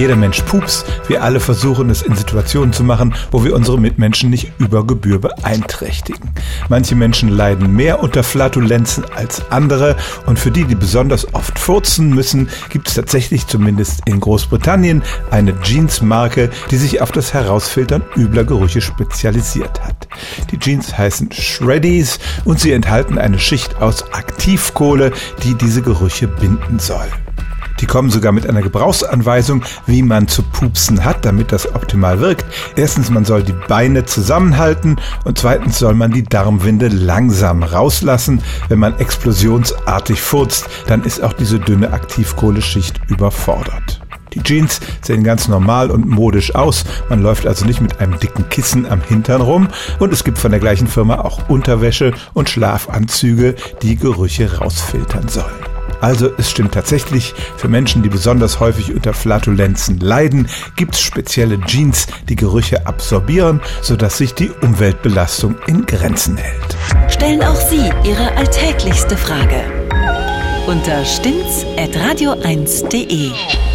Jeder Mensch pups. Wir alle versuchen es in Situationen zu machen, wo wir unsere Mitmenschen nicht über Gebühr beeinträchtigen. Manche Menschen leiden mehr unter Flatulenzen als andere und für die, die besonders oft furzen müssen, gibt es tatsächlich zumindest in Großbritannien eine Jeans-Marke, die sich auf das Herausfiltern übler Gerüche spezialisiert hat. Die Jeans heißen Shreddies und sie enthalten eine Schicht aus Aktivkohle, die diese Gerüche binden soll. Die kommen sogar mit einer Gebrauchsanweisung, wie man zu pupsen hat, damit das optimal wirkt. Erstens, man soll die Beine zusammenhalten und zweitens soll man die Darmwinde langsam rauslassen. Wenn man explosionsartig furzt, dann ist auch diese dünne Aktivkohleschicht überfordert. Die Jeans sehen ganz normal und modisch aus. Man läuft also nicht mit einem dicken Kissen am Hintern rum. Und es gibt von der gleichen Firma auch Unterwäsche und Schlafanzüge, die Gerüche rausfiltern sollen. Also es stimmt tatsächlich, für Menschen, die besonders häufig unter Flatulenzen leiden, gibt es spezielle Jeans, die Gerüche absorbieren, sodass sich die Umweltbelastung in Grenzen hält. Stellen auch Sie Ihre alltäglichste Frage unter stimmtz.radio1.de.